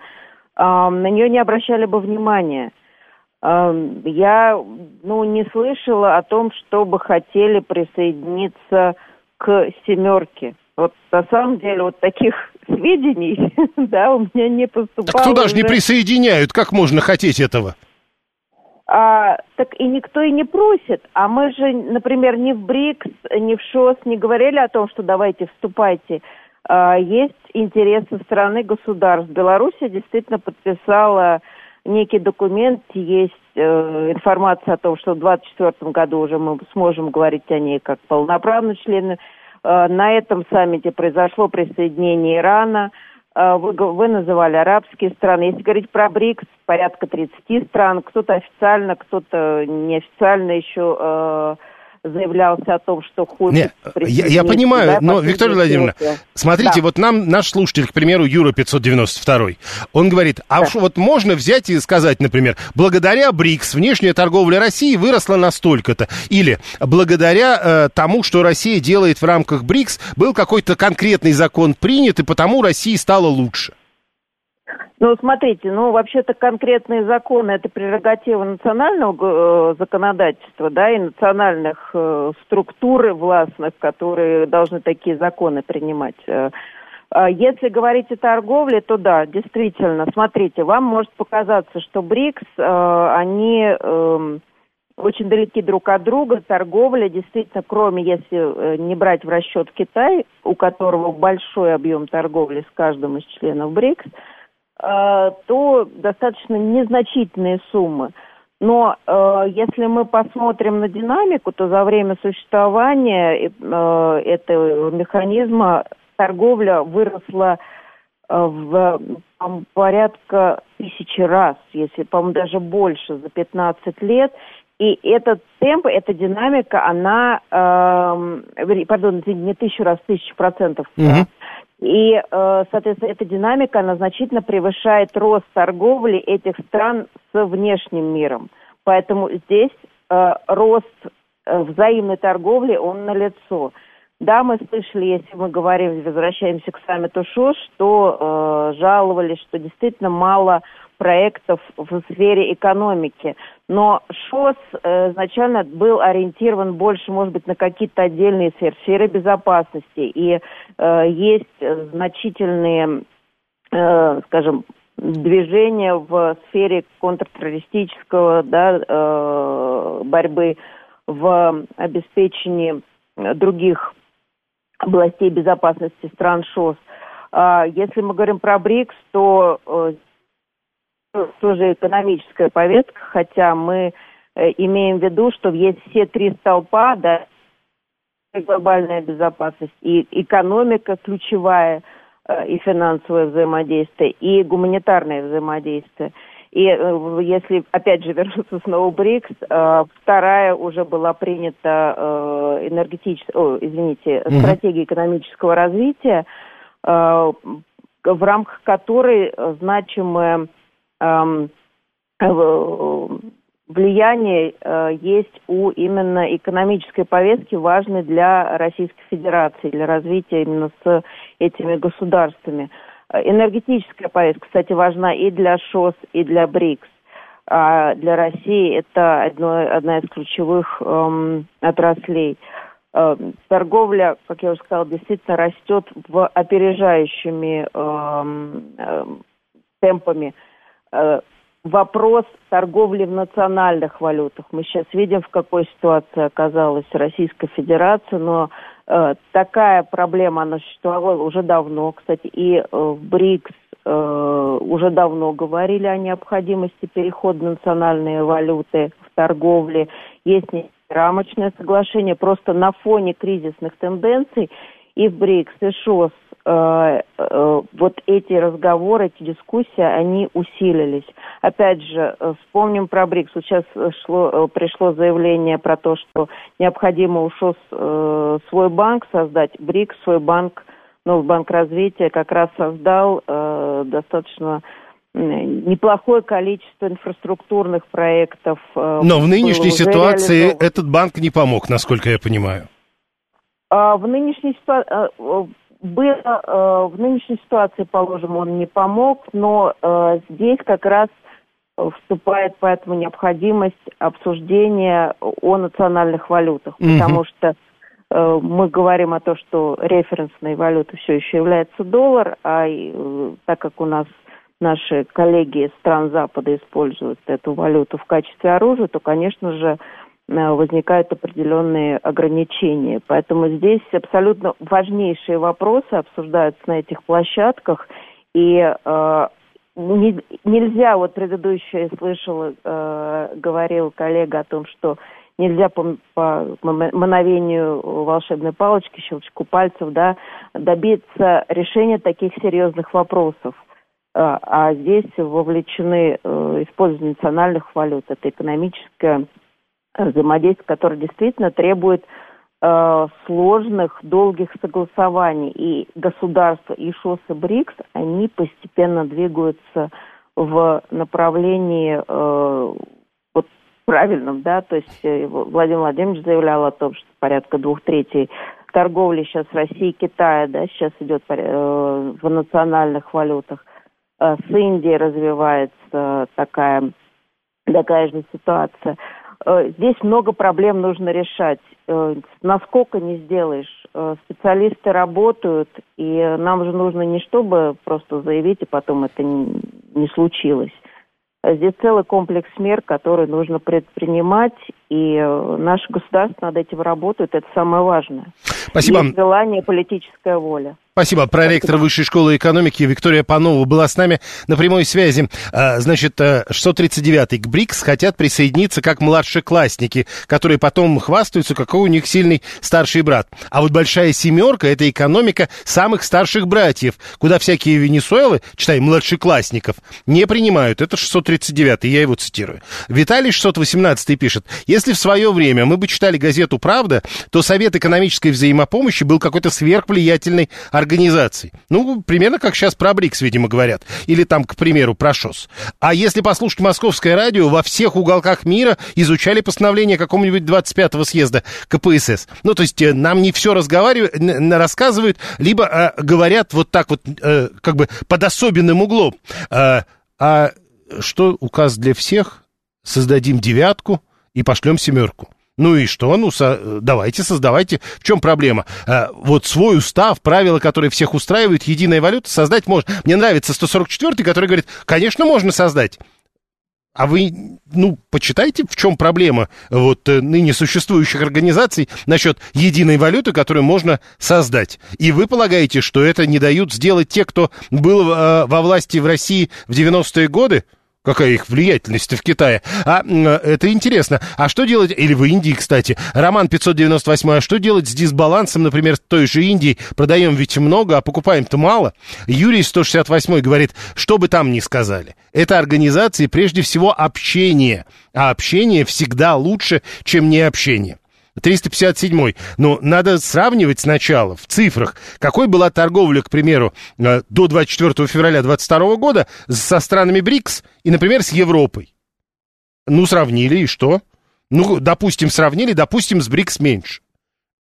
э, на нее не обращали бы внимания. Э, я, ну, не слышала о том, чтобы хотели присоединиться к семерке Вот на самом деле вот таких сведений, да, у меня не поступало. Так туда же не присоединяют, как можно хотеть этого? А, так и никто и не просит. А мы же, например, ни в БРИКС, ни в ШОС не говорили о том, что давайте вступайте. А, есть интерес со стороны государств. Белоруссия действительно подписала некий документ, есть э, информация о том, что в 2024 году уже мы сможем говорить о ней как полноправный член. Э, на этом саммите произошло присоединение Ирана. Э, вы, вы называли арабские страны. Если говорить про БРИКС, порядка 30 стран. Кто-то официально, кто-то неофициально еще э, заявлялся о том, что хочет... Нет, я, я понимаю, да, но, Виктория Владимировна, смотрите, да. вот нам наш слушатель, к примеру, Юра 592, он говорит, а да. вот можно взять и сказать, например, благодаря БРИКС внешняя торговля России выросла настолько-то, или благодаря э, тому, что Россия делает в рамках БРИКС, был какой-то конкретный закон принят, и потому России стало лучше. Ну, смотрите, ну, вообще-то конкретные законы – это прерогатива национального э, законодательства, да, и национальных э, структур властных, которые должны такие законы принимать. Э, а если говорить о торговле, то да, действительно, смотрите, вам может показаться, что БРИКС, э, они э, очень далеки друг от друга. Торговля действительно, кроме если э, не брать в расчет Китай, у которого большой объем торговли с каждым из членов БРИКС – то достаточно незначительные суммы. Но э, если мы посмотрим на динамику, то за время существования э, этого механизма торговля выросла э, в порядка тысячи раз, если, по-моему, даже больше за 15 лет. И этот темп, эта динамика, она, э, пардон, не тысячу раз, тысячу процентов. Угу. И, э, соответственно, эта динамика, она значительно превышает рост торговли этих стран с внешним миром. Поэтому здесь э, рост э, взаимной торговли, он налицо. Да, мы слышали, если мы говорим, возвращаемся к саммиту ШОС, что э, жаловались, что действительно мало проектов в сфере экономики. Но ШОС э, изначально был ориентирован больше, может быть, на какие-то отдельные сферы, сферы безопасности. И э, есть значительные, э, скажем, движения в сфере контртеррористического да, э, борьбы, в обеспечении других областей безопасности стран ШОС. А если мы говорим про БРИКС, то э, тоже экономическая повестка, хотя мы э, имеем в виду, что есть все три столпа, да, глобальная безопасность, и экономика ключевая, э, и финансовое взаимодействие, и гуманитарное взаимодействие. И э, если, опять же, вернуться снова БРИКС, вторая уже была принята энергетическая, извините, mm стратегия экономического развития, в рамках которой значимые Эм, влияние э, есть у именно экономической повестки, важной для Российской Федерации, для развития именно с этими государствами. Э, энергетическая повестка, кстати, важна и для ШОС, и для БРИКС. А для России это одно, одна из ключевых эм, отраслей. Э, торговля, как я уже сказала, действительно растет в опережающими эм, э, темпами Э, вопрос торговли в национальных валютах. Мы сейчас видим, в какой ситуации оказалась Российская Федерация, но э, такая проблема, она существовала уже давно. Кстати, и э, в БРИКС э, уже давно говорили о необходимости перехода на национальные валюты в торговле. Есть рамочное соглашение, просто на фоне кризисных тенденций и в БРИКС, и ШОС Э, э, вот эти разговоры, эти дискуссии, они усилились. Опять же, э, вспомним про БРИКС. Сейчас шло, пришло заявление про то, что необходимо у ШОС свой банк создать. БРИКС свой банк, новый банк развития как раз создал достаточно неплохое количество инфраструктурных проектов. Но в нынешней ситуации этот банк не помог, насколько я понимаю. А в нынешней ситуации было э, в нынешней ситуации, положим, он не помог, но э, здесь как раз вступает поэтому необходимость обсуждения о национальных валютах, угу. потому что э, мы говорим о том, что референсной валютой все еще является доллар, а так как у нас наши коллеги из стран Запада используют эту валюту в качестве оружия, то, конечно же, возникают определенные ограничения. Поэтому здесь абсолютно важнейшие вопросы обсуждаются на этих площадках, и э, не, нельзя, вот предыдущее слышала, э, говорил коллега о том, что нельзя по, по мановению волшебной палочки, щелчку пальцев, да, добиться решения таких серьезных вопросов. А, а здесь вовлечены э, использование национальных валют, это экономическое взаимодействие, которое действительно требует Э, сложных, долгих согласований. И государства, и ШОС, и БРИКС, они постепенно двигаются в направлении э, вот правильном, да, то есть э, Владимир Владимирович заявлял о том, что порядка двух третей торговли сейчас России и Китая, да, сейчас идет э, в национальных валютах. Э, с Индией развивается такая, такая же ситуация. Э, здесь много проблем нужно решать. Э, насколько не сделаешь. Э, специалисты работают, и нам же нужно не чтобы просто заявить, и потом это не случилось. Здесь целый комплекс мер, которые нужно предпринимать, и наше государство над этим работает, это самое важное. Спасибо. Есть желание, политическая воля. Спасибо. Проректор Высшей школы экономики Виктория Панова была с нами на прямой связи. А, значит, 639-й э, к БРИКС хотят присоединиться как младшеклассники, которые потом хвастаются, какой у них сильный старший брат. А вот большая семерка – это экономика самых старших братьев, куда всякие Венесуэлы, читай, младшеклассников, не принимают. Это 639-й, я его цитирую. Виталий 618 пишет, если в свое время мы бы читали газету «Правда», то Совет экономической взаимопомощи был какой-то сверхвлиятельный организаций. Ну, примерно как сейчас про БРИКС, видимо, говорят. Или там, к примеру, про ШОС. А если послушать московское радио, во всех уголках мира изучали постановление какого-нибудь 25-го съезда КПСС. Ну, то есть э, нам не все разговаривают, рассказывают, либо а, говорят вот так вот, а, как бы под особенным углом. А, а что указ для всех? Создадим девятку и пошлем семерку. Ну и что? Ну, со, давайте, создавайте. В чем проблема? А, вот свой устав, правила, которые всех устраивают, единая валюта создать можно. Мне нравится 144-й, который говорит, конечно, можно создать. А вы, ну, почитайте, в чем проблема вот э, ныне существующих организаций насчет единой валюты, которую можно создать. И вы полагаете, что это не дают сделать те, кто был э, во власти в России в 90-е годы? Какая их влиятельность в Китае. А это интересно. А что делать, или в Индии, кстати, Роман 598, а что делать с дисбалансом, например, той же Индии? Продаем ведь много, а покупаем-то мало. Юрий 168 говорит, что бы там ни сказали. Это организации прежде всего общение. А общение всегда лучше, чем не общение. 357. Ну, надо сравнивать сначала в цифрах, какой была торговля, к примеру, э, до 24 февраля 2022 года со странами БРИКС и, например, с Европой. Ну, сравнили, и что? Ну, допустим, сравнили, допустим, с БРИКС меньше.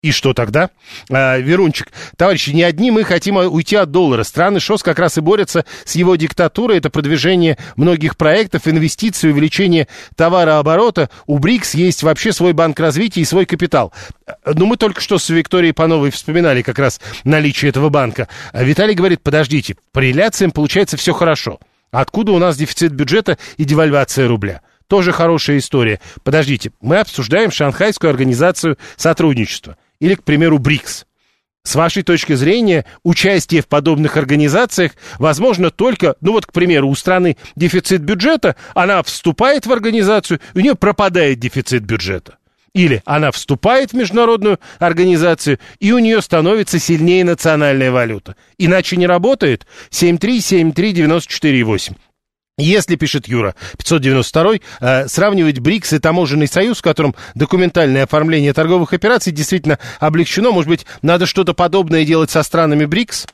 И что тогда? А, Верунчик, товарищи, не одни мы хотим уйти от доллара. Страны ШОС как раз и борются с его диктатурой. Это продвижение многих проектов, инвестиций, увеличение товарооборота. У БРИКС есть вообще свой банк развития и свой капитал. Ну, мы только что с Викторией Пановой вспоминали как раз наличие этого банка. А Виталий говорит, подождите, по реляциям получается все хорошо. Откуда у нас дефицит бюджета и девальвация рубля? Тоже хорошая история. Подождите, мы обсуждаем Шанхайскую организацию сотрудничества или, к примеру, БРИКС. С вашей точки зрения, участие в подобных организациях возможно только, ну вот, к примеру, у страны дефицит бюджета, она вступает в организацию, у нее пропадает дефицит бюджета. Или она вступает в международную организацию, и у нее становится сильнее национальная валюта. Иначе не работает. 7373948. Если, пишет Юра, 592 э, сравнивать БРИКС и таможенный союз, в котором документальное оформление торговых операций действительно облегчено, может быть, надо что-то подобное делать со странами БРИКС?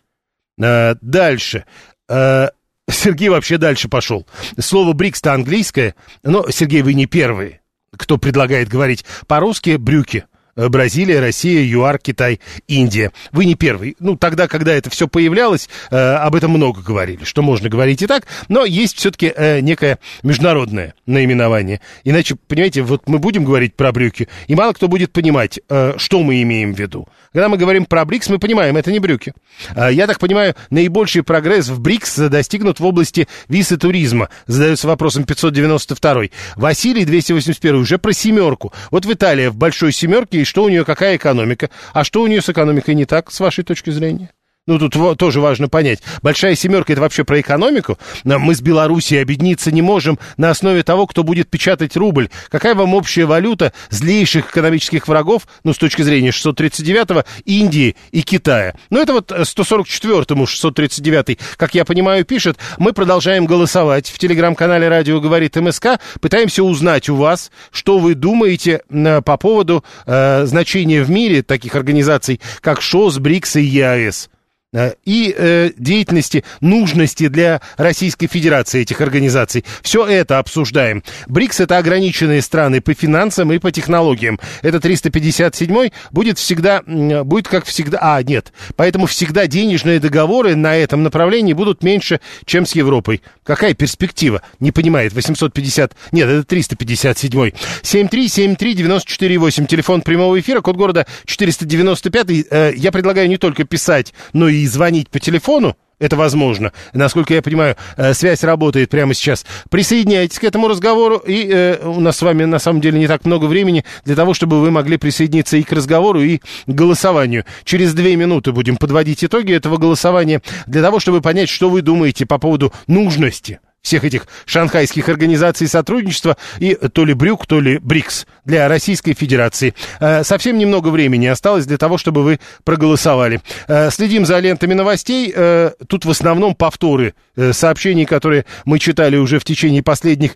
Э, дальше. Э, Сергей вообще дальше пошел. Слово БРИКС-то английское, но, Сергей, вы не первый, кто предлагает говорить по-русски брюки. Э, Бразилия, Россия, ЮАР, Китай, Индия. Вы не первый. Ну, тогда, когда это все появлялось, э, об этом много говорили, что можно говорить и так, но есть все-таки э, некое международное наименование. Иначе, понимаете, вот мы будем говорить про брюки, и мало кто будет понимать, что мы имеем в виду. Когда мы говорим про БРИКС, мы понимаем, это не брюки. Э, я так понимаю, наибольший прогресс в БРИКС достигнут в области виз и туризма, задается вопросом 592. Василий, 281, уже про семерку. Вот в Италии в большой семерке что у нее, какая экономика, а что у нее с экономикой не так, с вашей точки зрения? Ну, тут тоже важно понять. Большая семерка это вообще про экономику. Мы с Белоруссией объединиться не можем на основе того, кто будет печатать рубль. Какая вам общая валюта злейших экономических врагов, ну, с точки зрения 639-го, Индии и Китая? Ну, это вот 144-му 639 как я понимаю, пишет. Мы продолжаем голосовать в телеграм-канале «Радио говорит МСК». Пытаемся узнать у вас, что вы думаете по поводу э, значения в мире таких организаций, как ШОС, БРИКС и ЕАЭС. Э, и э, деятельности, нужности для Российской Федерации этих организаций. Все это обсуждаем. БРИКС это ограниченные страны по финансам и по технологиям. Это 357 будет всегда, будет как всегда, а, нет, поэтому всегда денежные договоры на этом направлении будут меньше, чем с Европой. Какая перспектива? Не понимает. 850, нет, это 357. 7373948, телефон прямого эфира, код города 495. Э, я предлагаю не только писать, но и и звонить по телефону, это возможно. Насколько я понимаю, э, связь работает прямо сейчас. Присоединяйтесь к этому разговору, и э, у нас с вами на самом деле не так много времени для того, чтобы вы могли присоединиться и к разговору, и к голосованию. Через две минуты будем подводить итоги этого голосования для того, чтобы понять, что вы думаете по поводу нужности всех этих шанхайских организаций сотрудничества и то ли Брюк, то ли БРИКС для Российской Федерации. Э, совсем немного времени осталось для того, чтобы вы проголосовали. Э, следим за лентами новостей. Э, тут в основном повторы сообщений, которые мы читали уже в течение последних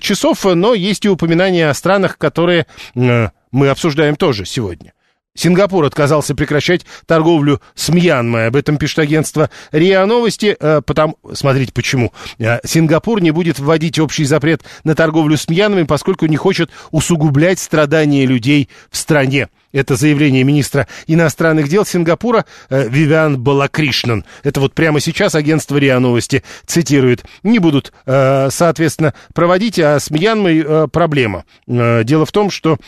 часов, но есть и упоминания о странах, которые мы обсуждаем тоже сегодня. Сингапур отказался прекращать торговлю с Мьянмой. Об этом пишет агентство РИА Новости. Э, потому, смотрите, почему. Э, Сингапур не будет вводить общий запрет на торговлю с Мьянмой, поскольку не хочет усугублять страдания людей в стране. Это заявление министра иностранных дел Сингапура э, Вивиан Балакришнан. Это вот прямо сейчас агентство РИА Новости цитирует. Не будут, соответственно, проводить, а с Мьянмой проблема. Дело в том, что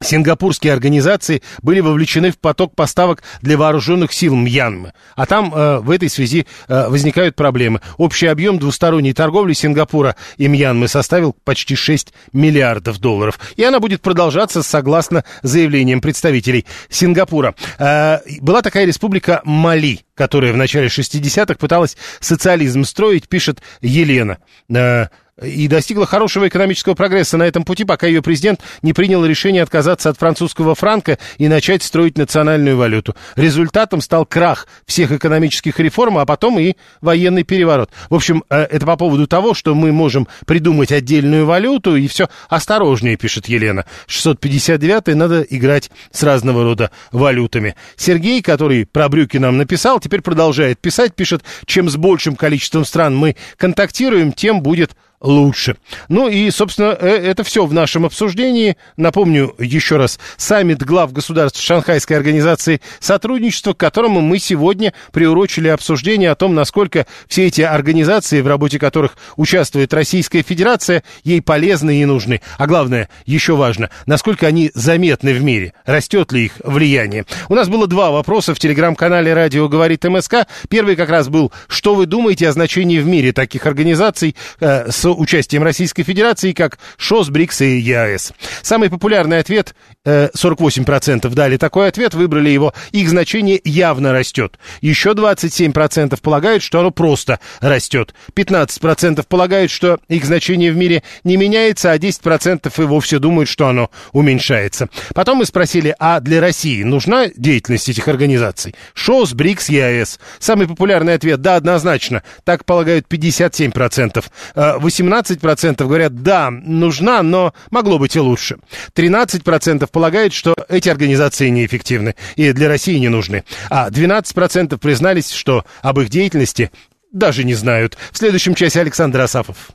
Сингапурские организации были вовлечены в поток поставок для вооруженных сил Мьянмы. А там э, в этой связи э, возникают проблемы. Общий объем двусторонней торговли Сингапура и Мьянмы составил почти 6 миллиардов долларов. И она будет продолжаться согласно заявлениям представителей Сингапура. Э, была такая республика Мали, которая в начале 60-х пыталась социализм строить, пишет Елена. Э, и достигла хорошего экономического прогресса на этом пути, пока ее президент не принял решение отказаться от французского франка и начать строить национальную валюту. Результатом стал крах всех экономических реформ, а потом и военный переворот. В общем, э, это по поводу того, что мы можем придумать отдельную валюту, и все осторожнее, пишет Елена. 659 надо играть с разного рода валютами. Сергей, который про брюки нам написал, теперь продолжает писать, пишет, чем с большим количеством стран мы контактируем, тем будет лучше. Ну и, собственно, э, это все в нашем обсуждении. Напомню еще раз, саммит глав государств Шанхайской организации сотрудничества, к которому мы сегодня приурочили обсуждение о том, насколько все эти организации, в работе которых участвует Российская Федерация, ей полезны и нужны. А главное, еще важно, насколько они заметны в мире, растет ли их влияние. У нас было два вопроса в телеграм-канале «Радио говорит МСК». Первый как раз был, что вы думаете о значении в мире таких организаций э, участием Российской Федерации, как ШОС, БРИКС и ЕАЭС. Самый популярный ответ, 48% э, дали такой ответ, выбрали его, их значение явно растет. Еще 27% полагают, что оно просто растет. 15% полагают, что их значение в мире не меняется, а 10% и вовсе думают, что оно уменьшается. Потом мы спросили, а для России нужна деятельность этих организаций? ШОС, БРИКС, ЕАЭС. Самый популярный ответ, да, однозначно. Так полагают 57%. 18% говорят, да, нужна, но могло быть и лучше. 13% полагают, что эти организации неэффективны и для России не нужны. А 12% признались, что об их деятельности даже не знают. В следующем часе Александр Асафов.